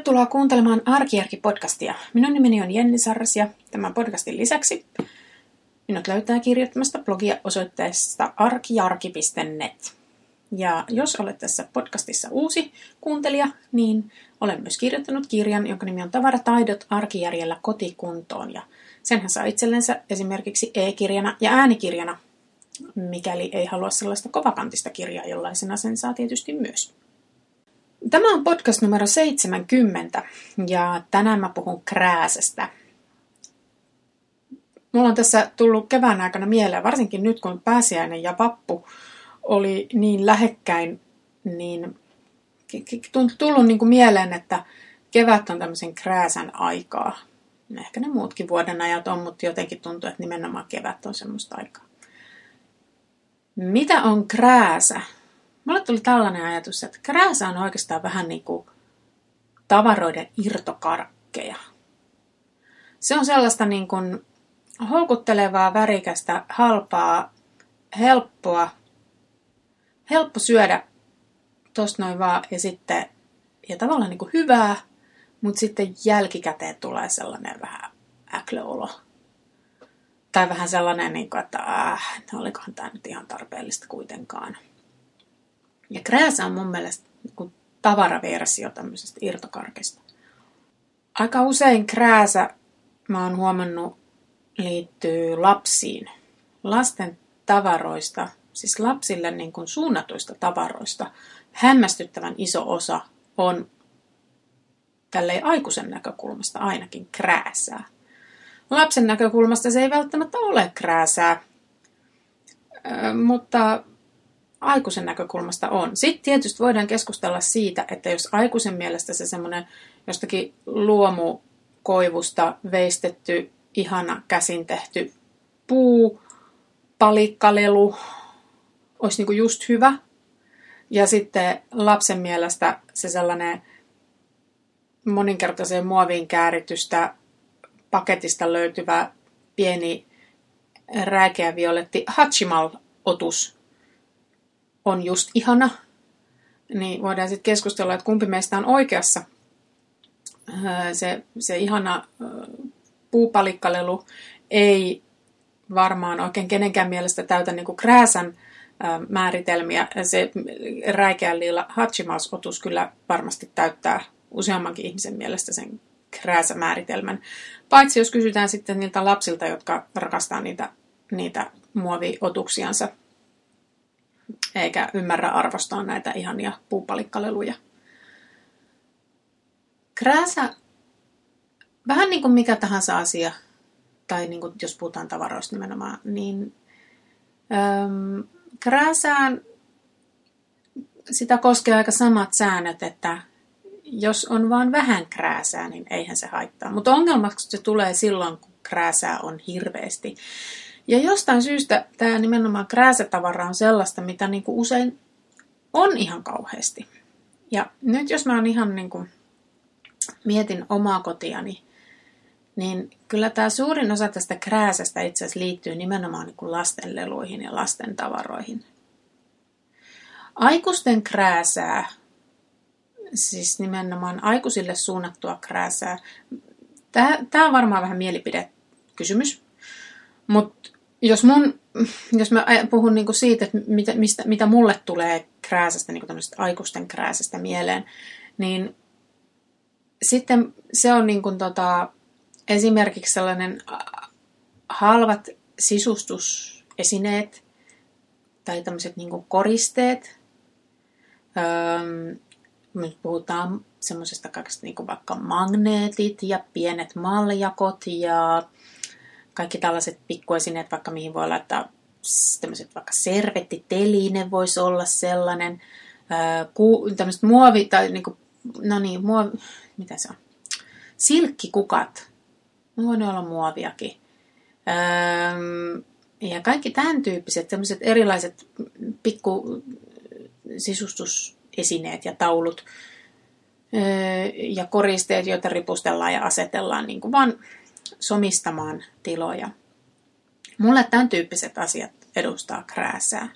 Tervetuloa kuuntelemaan Arkijärki-podcastia. Minun nimeni on Jenni Sarras ja tämän podcastin lisäksi minut löytää kirjoittamasta blogia osoitteesta arkijarki.net. Ja jos olet tässä podcastissa uusi kuuntelija, niin olen myös kirjoittanut kirjan, jonka nimi on Tavarataidot arkijärjellä kotikuntoon. Ja senhän saa itsellensä esimerkiksi e-kirjana ja äänikirjana, mikäli ei halua sellaista kovakantista kirjaa, jollaisena sen saa tietysti myös. Tämä on podcast numero 70 ja tänään mä puhun krääsestä. Mulla on tässä tullut kevään aikana mieleen, varsinkin nyt kun pääsiäinen ja vappu oli niin lähekkäin, niin tullut niin kuin mieleen, että kevät on tämmöisen krääsän aikaa. Ehkä ne muutkin vuoden ajat on, mutta jotenkin tuntuu, että nimenomaan kevät on semmoista aikaa. Mitä on krääsä? Mulle tuli tällainen ajatus, että krääsä on oikeastaan vähän niin kuin tavaroiden irtokarkkeja. Se on sellaista niin kuin houkuttelevaa, värikästä, halpaa, helppoa, helppo syödä tosta noin vaan ja sitten ja tavallaan niin kuin hyvää, mutta sitten jälkikäteen tulee sellainen vähän äklöolo. Tai vähän sellainen, niin kuin, että äh, olikohan tämä nyt ihan tarpeellista kuitenkaan. Ja krääsä on mun mielestä niin tavaraversio tämmöisestä irtokarkista. Aika usein krääsä, mä oon huomannut, liittyy lapsiin. Lasten tavaroista, siis lapsille niin kuin suunnatuista tavaroista, hämmästyttävän iso osa on tälleen aikuisen näkökulmasta ainakin krääsää. Lapsen näkökulmasta se ei välttämättä ole krääsää, mutta aikuisen näkökulmasta on. Sitten tietysti voidaan keskustella siitä, että jos aikuisen mielestä se semmoinen jostakin luomukoivusta veistetty, ihana käsin tehty puu, palikkalelu olisi niinku just hyvä. Ja sitten lapsen mielestä se sellainen moninkertaiseen muoviin kääritystä paketista löytyvä pieni rääkeä violetti Hachimal-otus on just ihana, niin voidaan sitten keskustella, että kumpi meistä on oikeassa. Se, se ihana puupalikkalelu ei varmaan oikein kenenkään mielestä täytä niin kuin krääsän määritelmiä. Se räikeän liilla Hachimaus-otus kyllä varmasti täyttää useammankin ihmisen mielestä sen krääsämääritelmän. Paitsi jos kysytään sitten niiltä lapsilta, jotka rakastaa niitä, niitä muoviotuksiansa eikä ymmärrä arvostaa näitä ihania puupalikkaleluja. Krääsä, vähän niin kuin mikä tahansa asia, tai niin kuin jos puhutaan tavaroista nimenomaan, niin äm, krääsään sitä koskee aika samat säännöt, että jos on vain vähän krääsää, niin eihän se haittaa. Mutta ongelmaksi se tulee silloin, kun krääsää on hirveästi. Ja jostain syystä tämä nimenomaan krääsätavara on sellaista, mitä niin kuin usein on ihan kauheasti. Ja nyt jos mä oon ihan niin kuin mietin omaa kotiani, niin kyllä tämä suurin osa tästä krääsästä itse asiassa liittyy nimenomaan niin kuin lastenleluihin ja lasten tavaroihin. Aikuisten krääsää, siis nimenomaan aikuisille suunnattua krääsää, tämä on varmaan vähän mielipidekysymys, mutta jos, mun, jos mä puhun niinku siitä, että mitä, mistä, mitä mulle tulee krääsästä, niinku aikuisten krääsästä mieleen, niin sitten se on niinku tota, esimerkiksi sellainen halvat sisustusesineet tai tämmöiset niinku koristeet. Öö, me puhutaan semmoisesta kaikesta niinku vaikka magneetit ja pienet maljakot ja kaikki tällaiset pikkuesineet, vaikka mihin voi laittaa tämmöiset vaikka servettiteline voisi olla sellainen, tämmöiset muovi, tai niin kuin, no niin, muovi, mitä se on, silkkikukat, ne voi olla muoviakin. ja kaikki tämän tyyppiset, tämmöiset erilaiset pikku sisustusesineet ja taulut ja koristeet, joita ripustellaan ja asetellaan niin kuin vaan somistamaan tiloja. Mulle tämän tyyppiset asiat edustaa krääsää.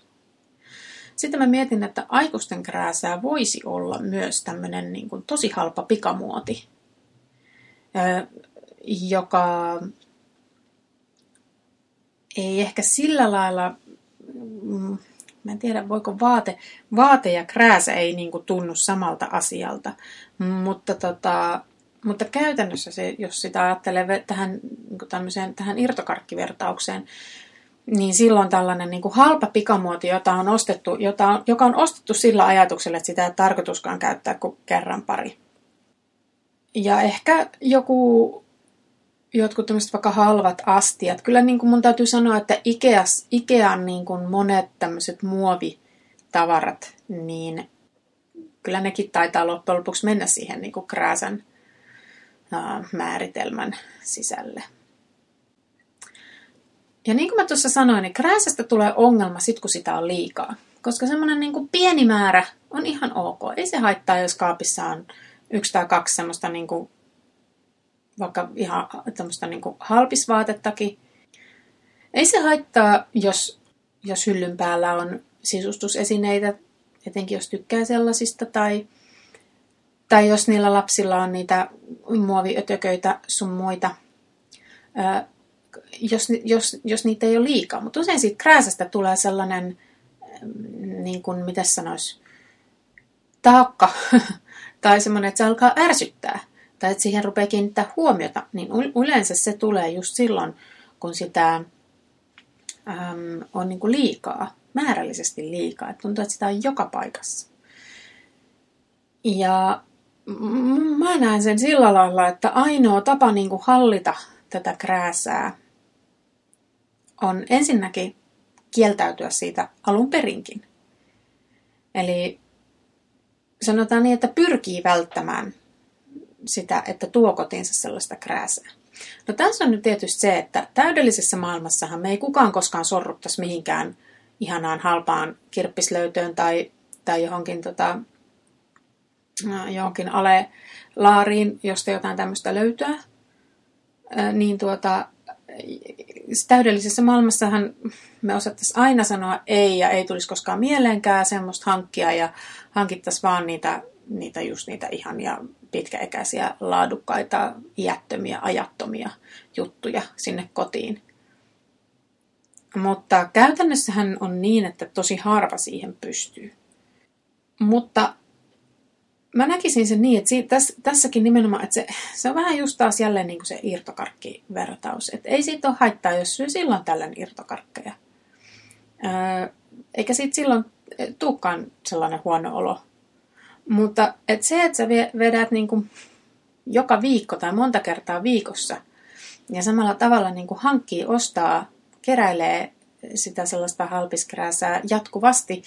sitten mä mietin, että aikuisten krääsää voisi olla myös tämmöinen niin kuin tosi halpa pikamuoti, joka ei ehkä sillä lailla, mm, mä en tiedä voiko vaate, vaate ja krääsä ei niin kuin tunnu samalta asialta, mutta, tota, mutta käytännössä se, jos sitä ajattelee tähän, niin tähän irtokarkkivertaukseen, niin silloin tällainen niin kuin halpa pikamuoti, jota on ostettu, jota on, joka on ostettu sillä ajatuksella, että sitä ei tarkoituskaan käyttää kuin kerran pari. Ja ehkä joku, jotkut tämmöiset vaikka halvat astiat. Kyllä niin kuin mun täytyy sanoa, että Ikeas, Ikean niin kuin monet tämmöiset muovitavarat, niin kyllä nekin taitaa loppujen lopuksi mennä siihen niin kuin krääsän määritelmän sisälle. Ja niin kuin mä tuossa sanoin, niin krääsästä tulee ongelma sit, kun sitä on liikaa. Koska semmoinen niin pieni määrä on ihan ok. Ei se haittaa, jos kaapissa on yksi tai kaksi semmoista niin kuin, vaikka ihan tämmöistä niin kuin halpisvaatettakin. Ei se haittaa, jos, jos hyllyn päällä on sisustusesineitä, etenkin jos tykkää sellaisista, tai, tai jos niillä lapsilla on niitä muoviötököitä sun muita jos, jos, jos niitä ei ole liikaa. Mutta usein siitä krääsästä tulee sellainen, niin kuin, miten sanois, taakka. tai semmoinen, että se alkaa ärsyttää. Tai että siihen rupeaa kiinnittää huomiota. Niin yleensä se tulee just silloin, kun sitä äm, on niin kuin liikaa. Määrällisesti liikaa. Että tuntuu, että sitä on joka paikassa. Ja mä näen sen sillä lailla, että ainoa tapa niin kuin hallita tätä krääsää on ensinnäkin kieltäytyä siitä alun perinkin. Eli sanotaan niin, että pyrkii välttämään sitä, että tuo kotiinsa sellaista krääsää. No tässä on nyt tietysti se, että täydellisessä maailmassahan me ei kukaan koskaan sorruttaisi mihinkään ihanaan halpaan kirppislöytöön tai, tai johonkin, tota, johonkin ale-laariin, josta jotain tämmöistä löytyä. Niin tuota, täydellisessä maailmassahan me osattaisiin aina sanoa ei ja ei tulisi koskaan mieleenkään semmoista hankkia ja hankittaisiin vaan niitä, niitä just niitä ihania pitkäikäisiä, laadukkaita, iättömiä, ajattomia juttuja sinne kotiin. Mutta käytännössähän on niin, että tosi harva siihen pystyy. Mutta mä näkisin sen niin, että siitä, tässä, tässäkin nimenomaan, että se, se on vähän just taas jälleen niin kuin se irtokarkkivertaus. Että ei siitä ole haittaa, jos syö silloin tällöin irtokarkkeja. Öö, eikä siitä silloin tulekaan sellainen huono olo. Mutta et se, että sä vedät niin kuin joka viikko tai monta kertaa viikossa ja samalla tavalla niin kuin hankkii, ostaa, keräilee sitä sellaista halpiskrääsää jatkuvasti,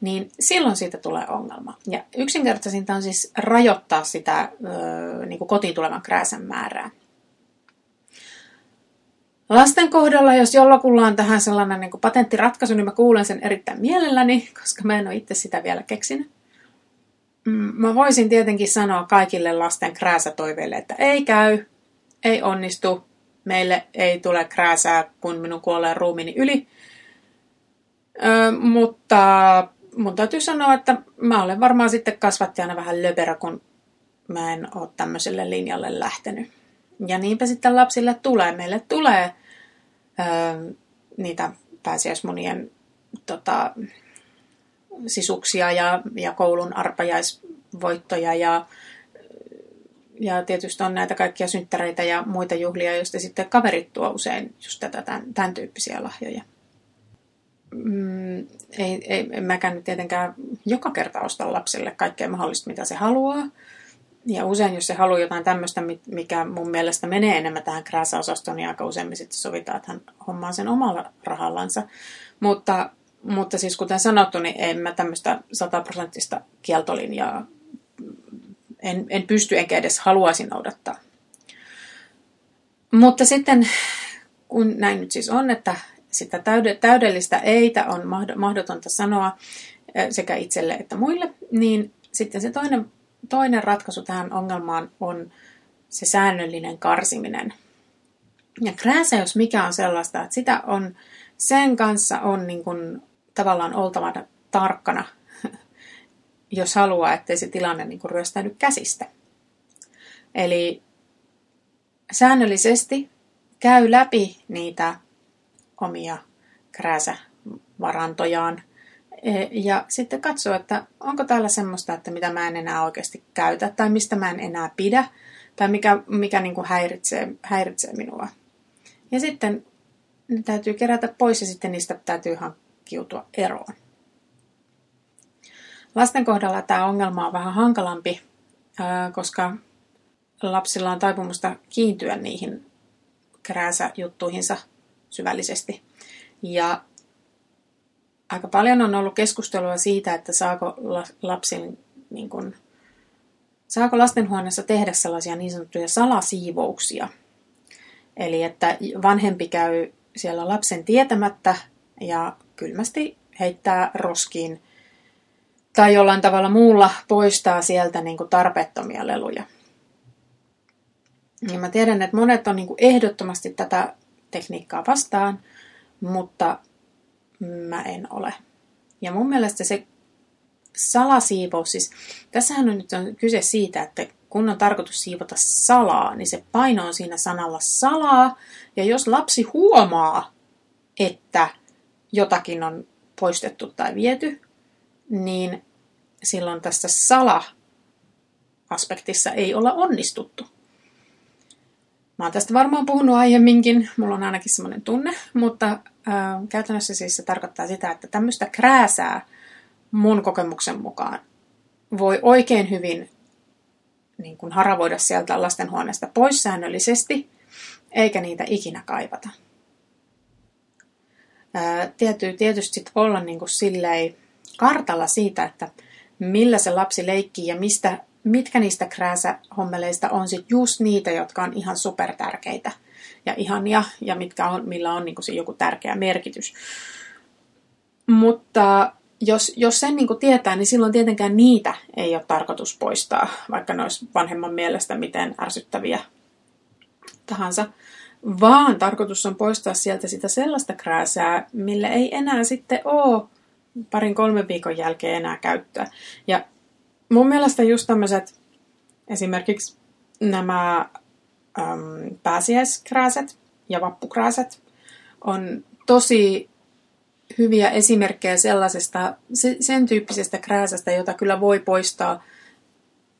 niin silloin siitä tulee ongelma. Ja yksinkertaisinta on siis rajoittaa sitä ö, niin kuin kotiin tulevan krääsän määrää. Lasten kohdalla, jos jollakulla on tähän sellainen niin kuin patenttiratkaisu, niin mä kuulen sen erittäin mielelläni, koska mä en ole itse sitä vielä keksinyt. Mm, mä voisin tietenkin sanoa kaikille lasten krääsätoiveille, että ei käy, ei onnistu, meille ei tule krääsää, kun minun kuolee ruumini yli. Ö, mutta mun täytyy sanoa, että mä olen varmaan sitten kasvattajana vähän löperä, kun mä en ole tämmöiselle linjalle lähtenyt. Ja niinpä sitten lapsille tulee. Meille tulee ö, niitä pääsiäismunien tota, sisuksia ja, ja koulun arpajaisvoittoja ja, ja tietysti on näitä kaikkia synttäreitä ja muita juhlia, joista sitten kaverit tuo usein just tätä, tämän, tämän tyyppisiä lahjoja mm, ei, ei, en mäkään nyt tietenkään joka kerta osta lapselle kaikkea mahdollista, mitä se haluaa. Ja usein, jos se haluaa jotain tämmöistä, mikä mun mielestä menee enemmän tähän krääsäosastoon, niin aika usein me sitten sovitaan, että hän hommaa sen omalla rahallansa. Mutta, mutta siis kuten sanottu, niin en mä tämmöistä sataprosenttista kieltolinjaa en, en pysty enkä edes haluaisi noudattaa. Mutta sitten, kun näin nyt siis on, että, sitä täydellistä eitä on mahdotonta sanoa sekä itselle että muille, niin sitten se toinen, toinen ratkaisu tähän ongelmaan on se säännöllinen karsiminen. Ja krääsä, jos mikä on sellaista, että sitä on, sen kanssa on niin kuin tavallaan oltava tarkkana, jos haluaa, ettei se tilanne niin kuin ryöstäydy käsistä. Eli säännöllisesti käy läpi niitä omia krääsävarantojaan e, ja sitten katsoo, että onko täällä semmoista, että mitä mä en enää oikeasti käytä tai mistä mä en enää pidä tai mikä, mikä niin kuin häiritsee, häiritsee minua. Ja sitten ne täytyy kerätä pois ja sitten niistä täytyy hankkiutua eroon. Lasten kohdalla tämä ongelma on vähän hankalampi, koska lapsilla on taipumusta kiintyä niihin krääsäjuttuihinsa syvällisesti. Ja aika paljon on ollut keskustelua siitä, että saako lapsin, niin kuin, saako lastenhuoneessa tehdä sellaisia niin sanottuja salasiivouksia. Eli että vanhempi käy siellä lapsen tietämättä ja kylmästi heittää roskiin tai jollain tavalla muulla poistaa sieltä niin kuin tarpeettomia leluja. Ja mä tiedän, että monet on niin kuin ehdottomasti tätä tekniikkaa vastaan, mutta mä en ole. Ja mun mielestä se salasiivous, siis tässähän on nyt on kyse siitä, että kun on tarkoitus siivota salaa, niin se paino on siinä sanalla salaa. Ja jos lapsi huomaa, että jotakin on poistettu tai viety, niin silloin tässä sala-aspektissa ei olla onnistuttu. Mä oon tästä varmaan puhunut aiemminkin, mulla on ainakin semmoinen tunne, mutta äh, käytännössä siis se tarkoittaa sitä, että tämmöistä krääsää mun kokemuksen mukaan voi oikein hyvin niin kuin haravoida sieltä lastenhuoneesta pois säännöllisesti, eikä niitä ikinä kaivata. Ää, täytyy tietysti olla niin kuin silleen kartalla siitä, että millä se lapsi leikkii ja mistä mitkä niistä krääsähommeleista on sit just niitä, jotka on ihan super tärkeitä ja ihania ja mitkä on, millä on niinku se joku tärkeä merkitys. Mutta jos, jos sen niinku tietää, niin silloin tietenkään niitä ei ole tarkoitus poistaa, vaikka ne olisi vanhemman mielestä miten ärsyttäviä tahansa. Vaan tarkoitus on poistaa sieltä sitä sellaista krääsää, millä ei enää sitten ole parin kolmen viikon jälkeen enää käyttöä. Ja mun mielestä just tämmöiset esimerkiksi nämä äm, pääsiäiskrääset ja vappukrääset on tosi hyviä esimerkkejä sellaisesta, sen tyyppisestä krääsästä, jota kyllä voi poistaa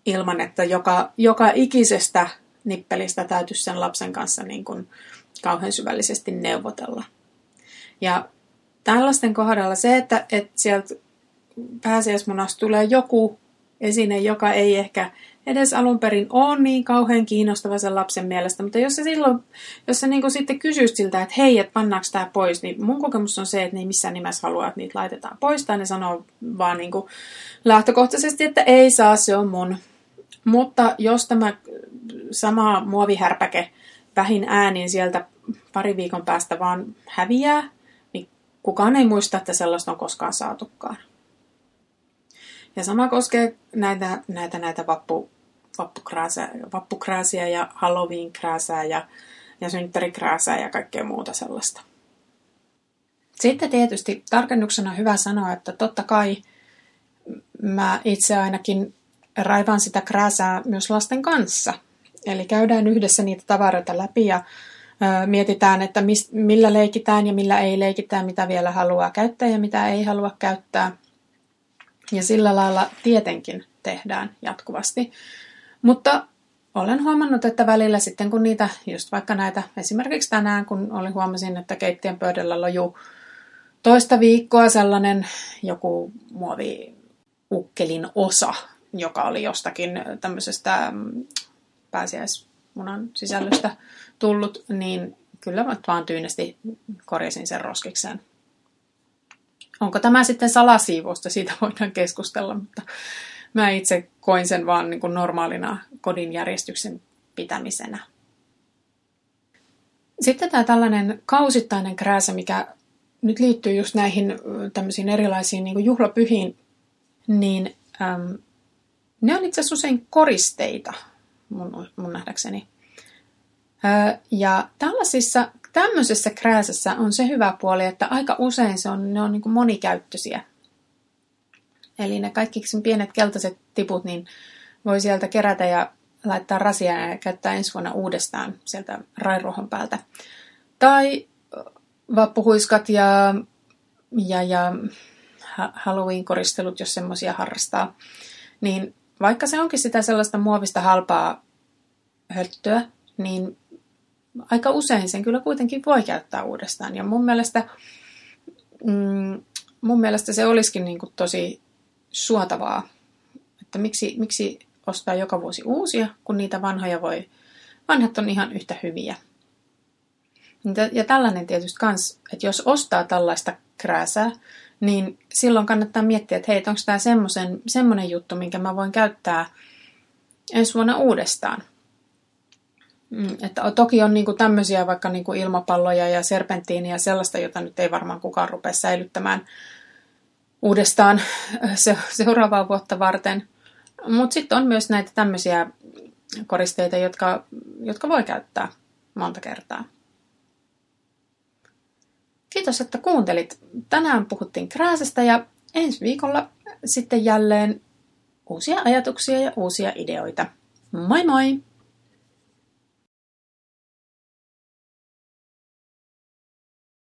ilman, että joka, joka ikisestä nippelistä täytyisi sen lapsen kanssa niin kuin kauhean syvällisesti neuvotella. Ja tällaisten kohdalla se, että, että sieltä pääsiäismunasta tulee joku esine, joka ei ehkä edes alun perin ole niin kauhean kiinnostava sen lapsen mielestä, mutta jos se silloin, jos sä niin sitten kysyt siltä, että hei, että pannaanko tämä pois, niin mun kokemus on se, että ne ei missään nimessä halua, että niitä laitetaan pois, tai ne sanoo vaan niin lähtökohtaisesti, että ei saa, se on mun. Mutta jos tämä sama muovihärpäke vähin äänin sieltä pari viikon päästä vaan häviää, niin kukaan ei muista, että sellaista on koskaan saatukaan. Ja sama koskee näitä, näitä, näitä vappu, vappukrääsiä, vappukrääsiä ja Halloween-krääsää ja, ja synttärikrääsää ja kaikkea muuta sellaista. Sitten tietysti tarkennuksena on hyvä sanoa, että totta kai mä itse ainakin raivan sitä krääsää myös lasten kanssa. Eli käydään yhdessä niitä tavaroita läpi ja ö, mietitään, että mis, millä leikitään ja millä ei leikitään, mitä vielä haluaa käyttää ja mitä ei halua käyttää – ja sillä lailla tietenkin tehdään jatkuvasti. Mutta olen huomannut, että välillä sitten kun niitä, just vaikka näitä, esimerkiksi tänään kun oli huomasin, että keittiön pöydällä loju toista viikkoa sellainen joku muovi ukkelin osa, joka oli jostakin tämmöisestä mm, pääsiäismunan sisällöstä tullut, niin kyllä vaan tyynesti korjasin sen roskikseen. Onko tämä sitten salasiivousta, siitä voidaan keskustella, mutta mä itse koin sen vaan niin kuin normaalina kodin järjestyksen pitämisenä. Sitten tämä tällainen kausittainen krääsä, mikä nyt liittyy just näihin tämmöisiin erilaisiin niin juhlapyhiin, niin äm, ne on itse asiassa usein koristeita mun, mun nähdäkseni. Ja tällaisissa tämmöisessä krääsässä on se hyvä puoli, että aika usein se on, ne on niin kuin monikäyttöisiä. Eli ne kaikki sen pienet keltaiset tiput, niin voi sieltä kerätä ja laittaa rasia ja käyttää ensi vuonna uudestaan sieltä rairuohon päältä. Tai vappuhuiskat ja, ja, ja Halloween-koristelut, jos semmoisia harrastaa. Niin vaikka se onkin sitä sellaista muovista halpaa höttöä, niin aika usein sen kyllä kuitenkin voi käyttää uudestaan. Ja mun mielestä, mm, mun mielestä se olisikin niin kuin tosi suotavaa, että miksi, miksi ostaa joka vuosi uusia, kun niitä vanhoja voi, vanhat on ihan yhtä hyviä. Ja tällainen tietysti kans, että jos ostaa tällaista krääsää, niin silloin kannattaa miettiä, että hei, onko tämä semmoinen juttu, minkä mä voin käyttää ensi vuonna uudestaan. Mm, että toki on niinku tämmöisiä vaikka niinku ilmapalloja ja serpenttiiniä sellaista, jota nyt ei varmaan kukaan rupea säilyttämään uudestaan se, seuraavaa vuotta varten. Mutta sitten on myös näitä tämmöisiä koristeita, jotka, jotka voi käyttää monta kertaa. Kiitos, että kuuntelit. Tänään puhuttiin krääsästä ja ensi viikolla sitten jälleen uusia ajatuksia ja uusia ideoita. Moi moi!